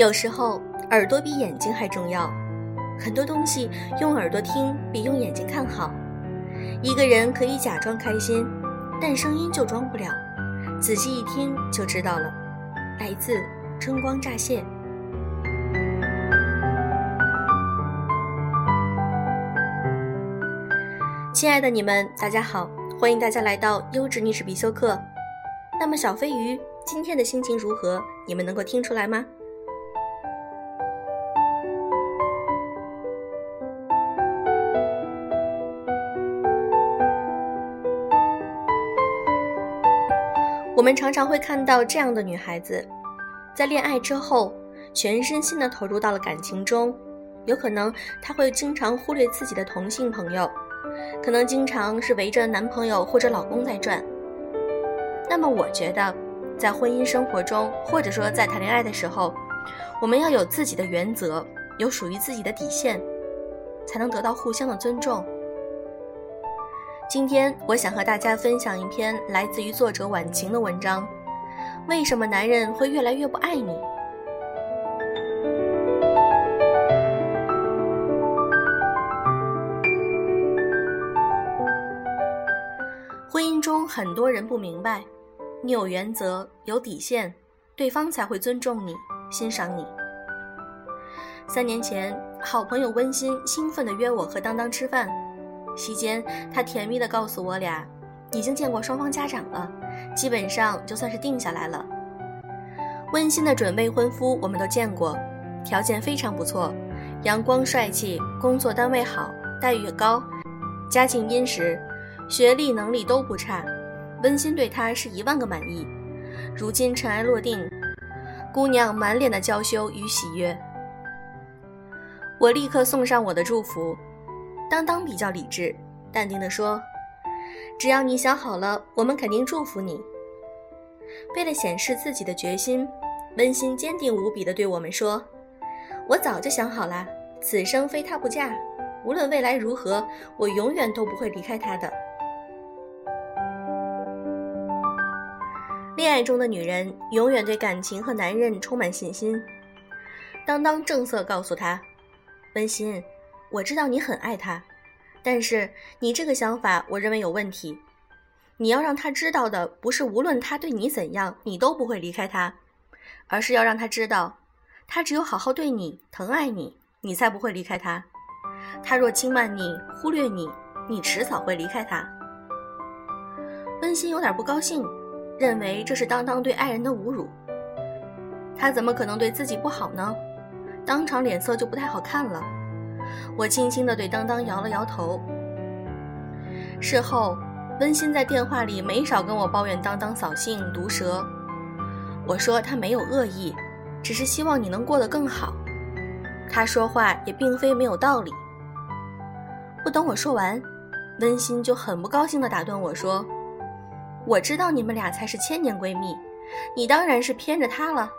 有时候耳朵比眼睛还重要，很多东西用耳朵听比用眼睛看好。一个人可以假装开心，但声音就装不了，仔细一听就知道了。来自春光乍泄。亲爱的你们，大家好，欢迎大家来到优质女史必修课。那么小飞鱼今天的心情如何？你们能够听出来吗？我们常常会看到这样的女孩子，在恋爱之后，全身心的投入到了感情中，有可能她会经常忽略自己的同性朋友，可能经常是围着男朋友或者老公在转。那么，我觉得，在婚姻生活中，或者说在谈恋爱的时候，我们要有自己的原则，有属于自己的底线，才能得到互相的尊重。今天我想和大家分享一篇来自于作者晚晴的文章：为什么男人会越来越不爱你？婚姻中很多人不明白，你有原则、有底线，对方才会尊重你、欣赏你。三年前，好朋友温馨兴奋地约我和当当吃饭。期间，他甜蜜地告诉我俩，已经见过双方家长了，基本上就算是定下来了。温馨的准未婚夫我们都见过，条件非常不错，阳光帅气，工作单位好，待遇高，家境殷实，学历能力都不差。温馨对他是一万个满意。如今尘埃落定，姑娘满脸的娇羞与喜悦。我立刻送上我的祝福。当当比较理智，淡定地说：“只要你想好了，我们肯定祝福你。”为了显示自己的决心，温馨坚定无比地对我们说：“我早就想好了，此生非他不嫁，无论未来如何，我永远都不会离开他的。”恋爱中的女人永远对感情和男人充满信心。当当正色告诉他：“温馨。”我知道你很爱他，但是你这个想法，我认为有问题。你要让他知道的，不是无论他对你怎样，你都不会离开他，而是要让他知道，他只有好好对你、疼爱你，你才不会离开他。他若轻慢你、忽略你，你迟早会离开他。温馨有点不高兴，认为这是当当对爱人的侮辱。他怎么可能对自己不好呢？当场脸色就不太好看了。我轻轻地对当当摇了摇头。事后，温馨在电话里没少跟我抱怨当当扫兴、毒舌。我说他没有恶意，只是希望你能过得更好。他说话也并非没有道理。不等我说完，温馨就很不高兴地打断我说：“我知道你们俩才是千年闺蜜，你当然是偏着他了。”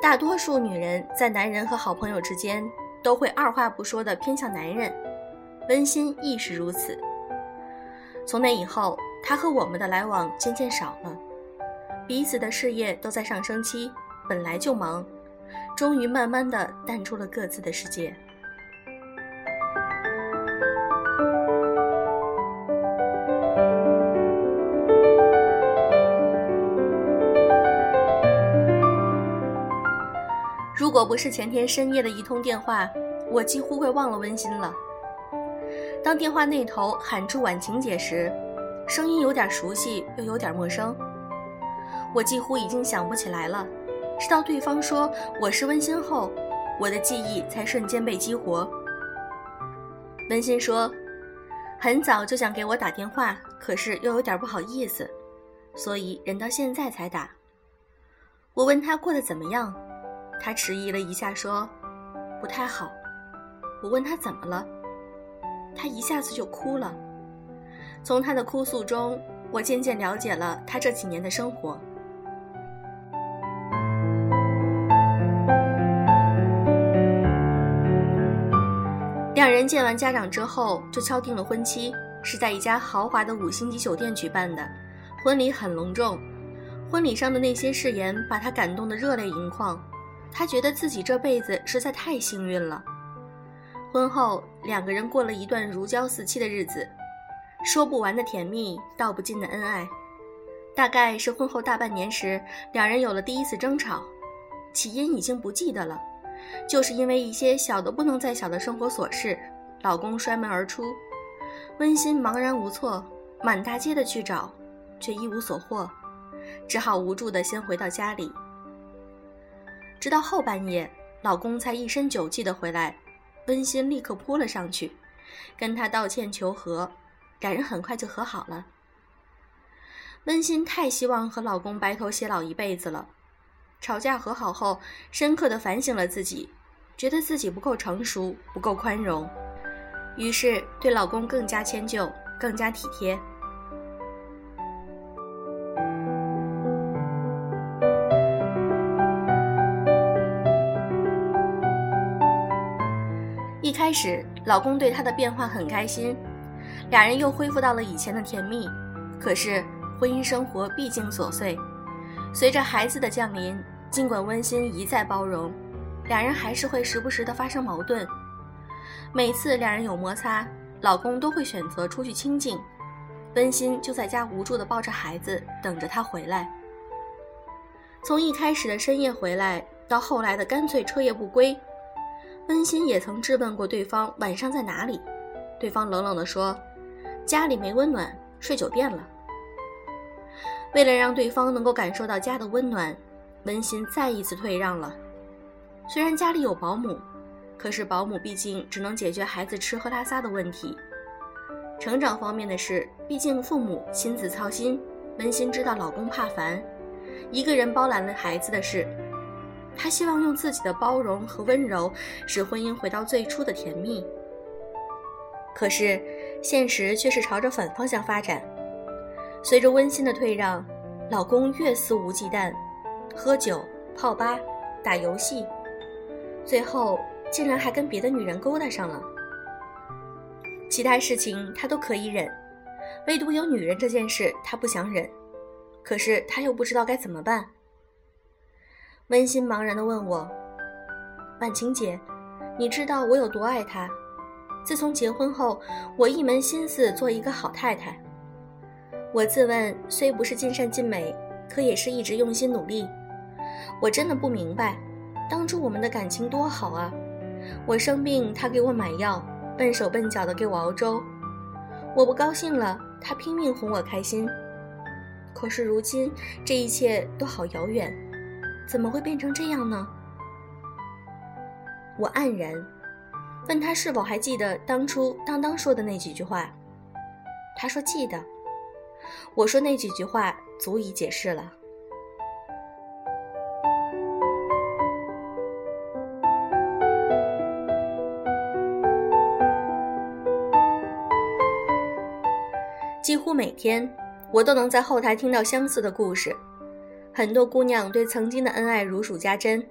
大多数女人在男人和好朋友之间。都会二话不说的偏向男人，温馨亦是如此。从那以后，他和我们的来往渐渐少了，彼此的事业都在上升期，本来就忙，终于慢慢的淡出了各自的世界。果不是前天深夜的一通电话，我几乎快忘了温馨了。当电话那头喊出婉晴姐时，声音有点熟悉又有点陌生。我几乎已经想不起来了，直到对方说我是温馨后，我的记忆才瞬间被激活。温馨说，很早就想给我打电话，可是又有点不好意思，所以忍到现在才打。我问他过得怎么样。他迟疑了一下，说：“不太好。”我问他怎么了，他一下子就哭了。从他的哭诉中，我渐渐了解了他这几年的生活。两人见完家长之后，就敲定了婚期，是在一家豪华的五星级酒店举办的，婚礼很隆重。婚礼上的那些誓言，把他感动得热泪盈眶。她觉得自己这辈子实在太幸运了。婚后，两个人过了一段如胶似漆的日子，说不完的甜蜜，道不尽的恩爱。大概是婚后大半年时，两人有了第一次争吵，起因已经不记得了，就是因为一些小的不能再小的生活琐事，老公摔门而出，温馨茫然无措，满大街的去找，却一无所获，只好无助的先回到家里。直到后半夜，老公才一身酒气的回来，温馨立刻扑了上去，跟他道歉求和，两人很快就和好了。温馨太希望和老公白头偕老一辈子了，吵架和好后，深刻的反省了自己，觉得自己不够成熟，不够宽容，于是对老公更加迁就，更加体贴。一开始，老公对她的变化很开心，俩人又恢复到了以前的甜蜜，可是。婚姻生活毕竟琐碎，随着孩子的降临，尽管温馨一再包容，两人还是会时不时的发生矛盾。每次两人有摩擦，老公都会选择出去清静，温馨就在家无助的抱着孩子，等着他回来。从一开始的深夜回来，到后来的干脆彻夜不归，温馨也曾质问过对方晚上在哪里，对方冷冷地说：“家里没温暖，睡酒店了。”为了让对方能够感受到家的温暖，温馨再一次退让了。虽然家里有保姆，可是保姆毕竟只能解决孩子吃喝拉撒的问题。成长方面的事，毕竟父母亲自操心。温馨知道老公怕烦，一个人包揽了孩子的事。她希望用自己的包容和温柔，使婚姻回到最初的甜蜜。可是，现实却是朝着反方向发展。随着温馨的退让，老公越肆无忌惮，喝酒、泡吧、打游戏，最后竟然还跟别的女人勾搭上了。其他事情他都可以忍，唯独有女人这件事他不想忍。可是他又不知道该怎么办。温馨茫然地问我：“婉晴姐，你知道我有多爱他？自从结婚后，我一门心思做一个好太太。”我自问虽不是尽善尽美，可也是一直用心努力。我真的不明白，当初我们的感情多好啊！我生病，他给我买药，笨手笨脚的给我熬粥；我不高兴了，他拼命哄我开心。可是如今这一切都好遥远，怎么会变成这样呢？我黯然，问他是否还记得当初当当说的那几句话。他说记得。我说那几句话足以解释了。几乎每天，我都能在后台听到相似的故事。很多姑娘对曾经的恩爱如数家珍，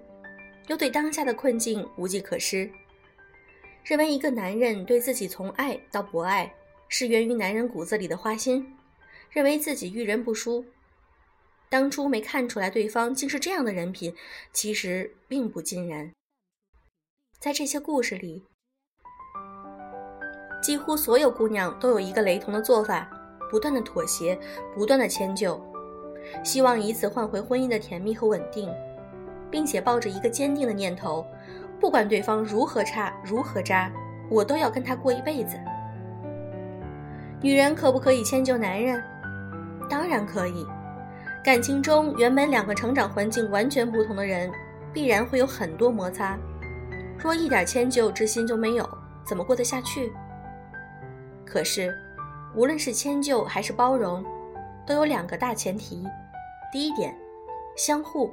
又对当下的困境无计可施，认为一个男人对自己从爱到不爱，是源于男人骨子里的花心。认为自己遇人不淑，当初没看出来对方竟是这样的人品，其实并不尽然。在这些故事里，几乎所有姑娘都有一个雷同的做法：不断的妥协，不断的迁就，希望以此换回婚姻的甜蜜和稳定，并且抱着一个坚定的念头：不管对方如何差，如何渣，我都要跟他过一辈子。女人可不可以迁就男人？当然可以，感情中原本两个成长环境完全不同的人，必然会有很多摩擦。若一点迁就之心就没有，怎么过得下去？可是，无论是迁就还是包容，都有两个大前提。第一点，相互。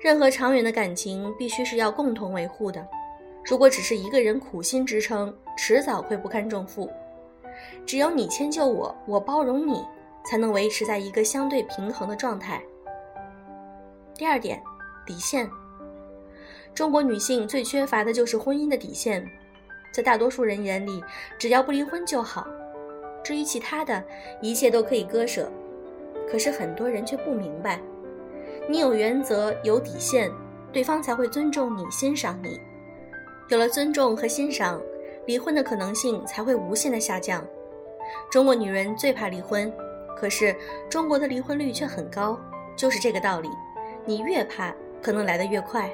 任何长远的感情必须是要共同维护的。如果只是一个人苦心支撑，迟早会不堪重负。只有你迁就我，我包容你。才能维持在一个相对平衡的状态。第二点，底线。中国女性最缺乏的就是婚姻的底线，在大多数人眼里，只要不离婚就好，至于其他的一切都可以割舍。可是很多人却不明白，你有原则有底线，对方才会尊重你、欣赏你。有了尊重和欣赏，离婚的可能性才会无限的下降。中国女人最怕离婚，可是中国的离婚率却很高，就是这个道理。你越怕，可能来得越快。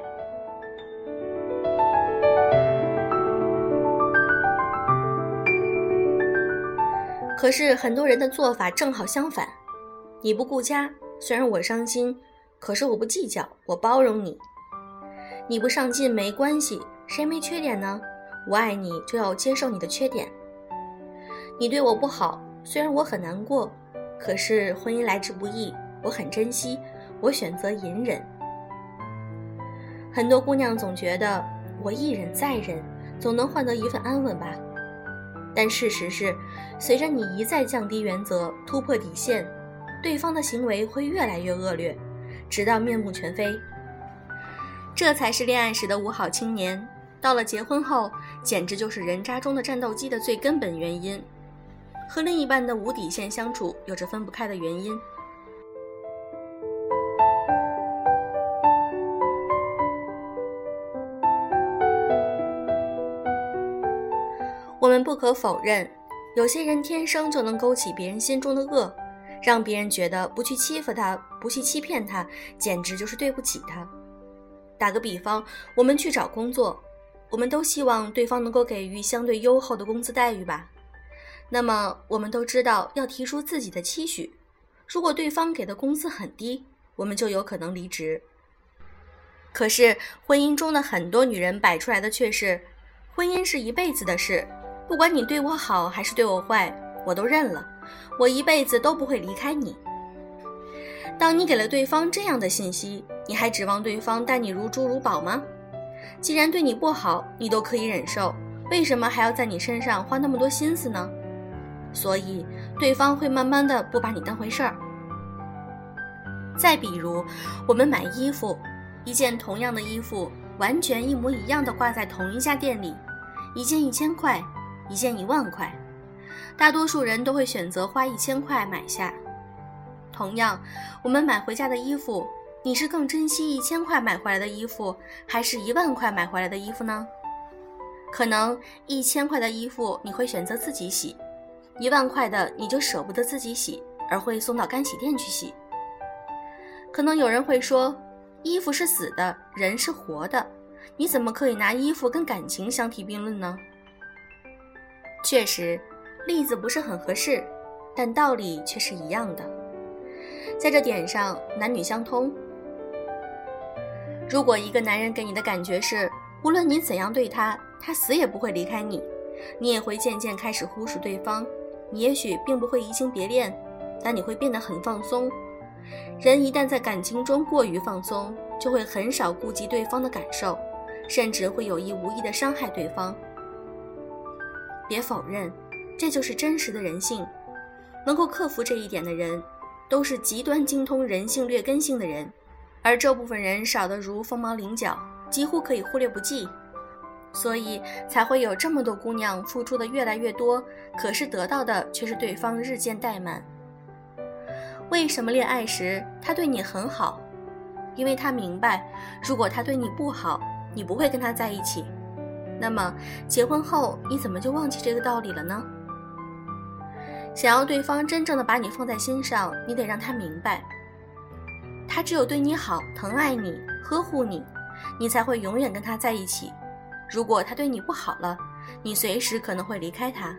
可是很多人的做法正好相反，你不顾家，虽然我伤心，可是我不计较，我包容你。你不上进没关系，谁没缺点呢？我爱你就要接受你的缺点。你对我不好，虽然我很难过，可是婚姻来之不易，我很珍惜，我选择隐忍。很多姑娘总觉得我一忍再忍，总能换得一份安稳吧。但事实是，随着你一再降低原则、突破底线，对方的行为会越来越恶劣，直到面目全非。这才是恋爱时的五好青年，到了结婚后，简直就是人渣中的战斗机的最根本原因。和另一半的无底线相处，有着分不开的原因。我们不可否认，有些人天生就能勾起别人心中的恶，让别人觉得不去欺负他，不去欺骗他，简直就是对不起他。打个比方，我们去找工作，我们都希望对方能够给予相对优厚的工资待遇吧。那么，我们都知道要提出自己的期许。如果对方给的工资很低，我们就有可能离职。可是，婚姻中的很多女人摆出来的却是，婚姻是一辈子的事。不管你对我好还是对我坏，我都认了。我一辈子都不会离开你。当你给了对方这样的信息，你还指望对方待你如珠如宝吗？既然对你不好，你都可以忍受，为什么还要在你身上花那么多心思呢？所以，对方会慢慢的不把你当回事儿。再比如，我们买衣服，一件同样的衣服，完全一模一样的挂在同一家店里，一件一千块。一件一万块，大多数人都会选择花一千块买下。同样，我们买回家的衣服，你是更珍惜一千块买回来的衣服，还是一万块买回来的衣服呢？可能一千块的衣服你会选择自己洗，一万块的你就舍不得自己洗，而会送到干洗店去洗。可能有人会说，衣服是死的，人是活的，你怎么可以拿衣服跟感情相提并论呢？确实，例子不是很合适，但道理却是一样的。在这点上，男女相通。如果一个男人给你的感觉是，无论你怎样对他，他死也不会离开你，你也会渐渐开始忽视对方。你也许并不会移情别恋，但你会变得很放松。人一旦在感情中过于放松，就会很少顾及对方的感受，甚至会有意无意的伤害对方。别否认，这就是真实的人性。能够克服这一点的人，都是极端精通人性劣根性的人，而这部分人少得如凤毛麟角，几乎可以忽略不计。所以才会有这么多姑娘付出的越来越多，可是得到的却是对方日渐怠慢。为什么恋爱时他对你很好？因为他明白，如果他对你不好，你不会跟他在一起。那么，结婚后你怎么就忘记这个道理了呢？想要对方真正的把你放在心上，你得让他明白，他只有对你好、疼爱你、呵护你，你才会永远跟他在一起。如果他对你不好了，你随时可能会离开他。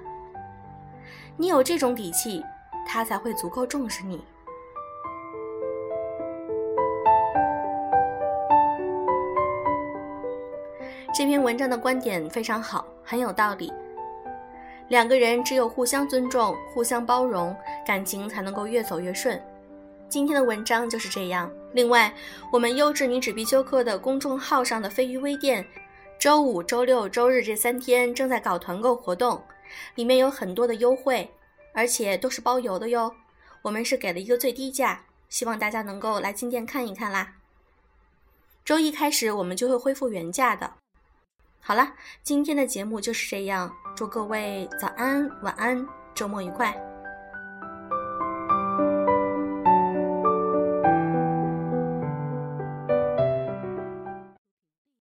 你有这种底气，他才会足够重视你。这篇文章的观点非常好，很有道理。两个人只有互相尊重、互相包容，感情才能够越走越顺。今天的文章就是这样。另外，我们优质女纸必修课的公众号上的飞鱼微店，周五、周六、周日这三天正在搞团购活动，里面有很多的优惠，而且都是包邮的哟。我们是给了一个最低价，希望大家能够来进店看一看啦。周一开始我们就会恢复原价的。好了，今天的节目就是这样。祝各位早安、晚安，周末愉快。